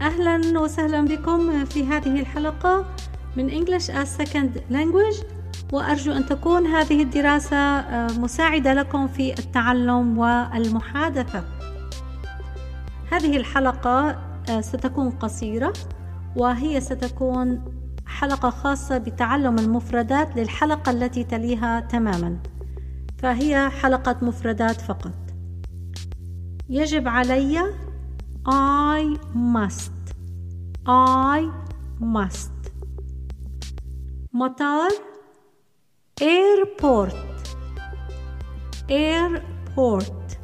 أهلا وسهلا بكم في هذه الحلقة من English as Second Language وأرجو أن تكون هذه الدراسة آه، مساعدة لكم في التعلم والمحادثة. هذه الحلقة آه، ستكون قصيرة وهي ستكون حلقة خاصة بتعلم المفردات للحلقة التي تليها تماما. فهي حلقة مفردات فقط. يجب علي I must I must مطار airport airport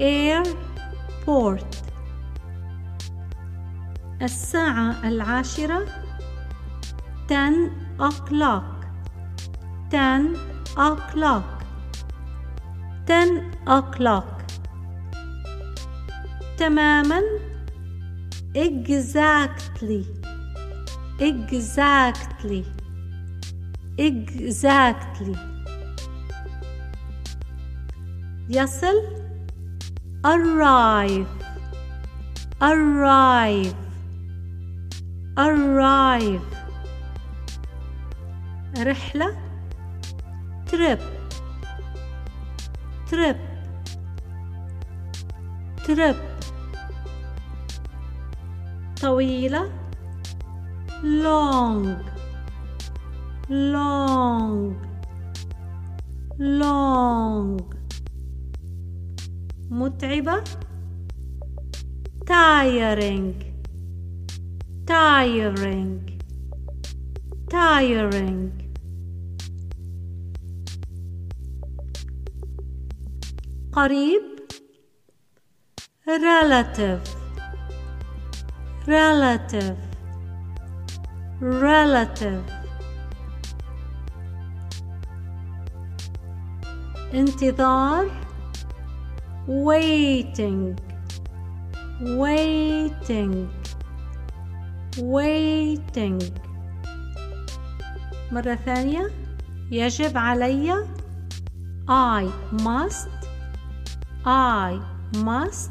airport الساعة العاشرة 10 o'clock 10 o'clock 10 o'clock تماما exactly exactly exactly يصل arrive arrive arrive رحلة trip trip trip طويلة long long long متعبة tiring tiring tiring قريب relative relative relative انتظار waiting waiting waiting مرة ثانية يجب علي I must I must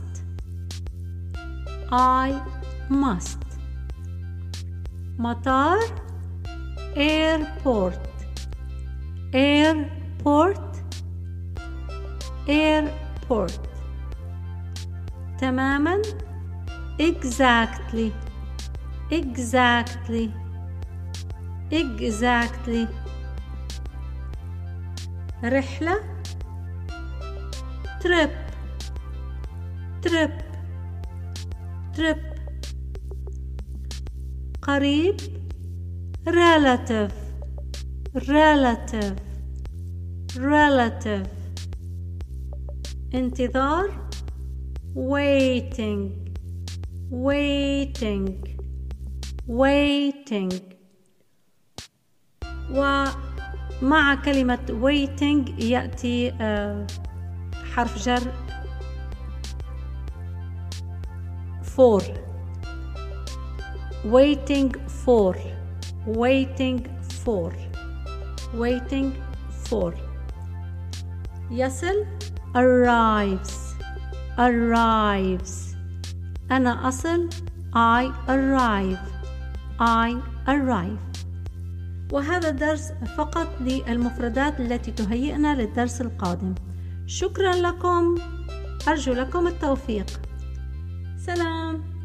I must مطار airport airport airport تماما exactly exactly exactly رحلة trip trip trip قريب relative relative relative انتظار waiting waiting waiting ومع كلمة waiting يأتي آه، حرف جر for waiting for. Waiting for. Waiting for. يصل arrives. Arrives. أنا أصل I arrive. I arrive. وهذا الدرس فقط للمفردات التي تهيئنا للدرس القادم. شكرا لكم. أرجو لكم التوفيق. سلام.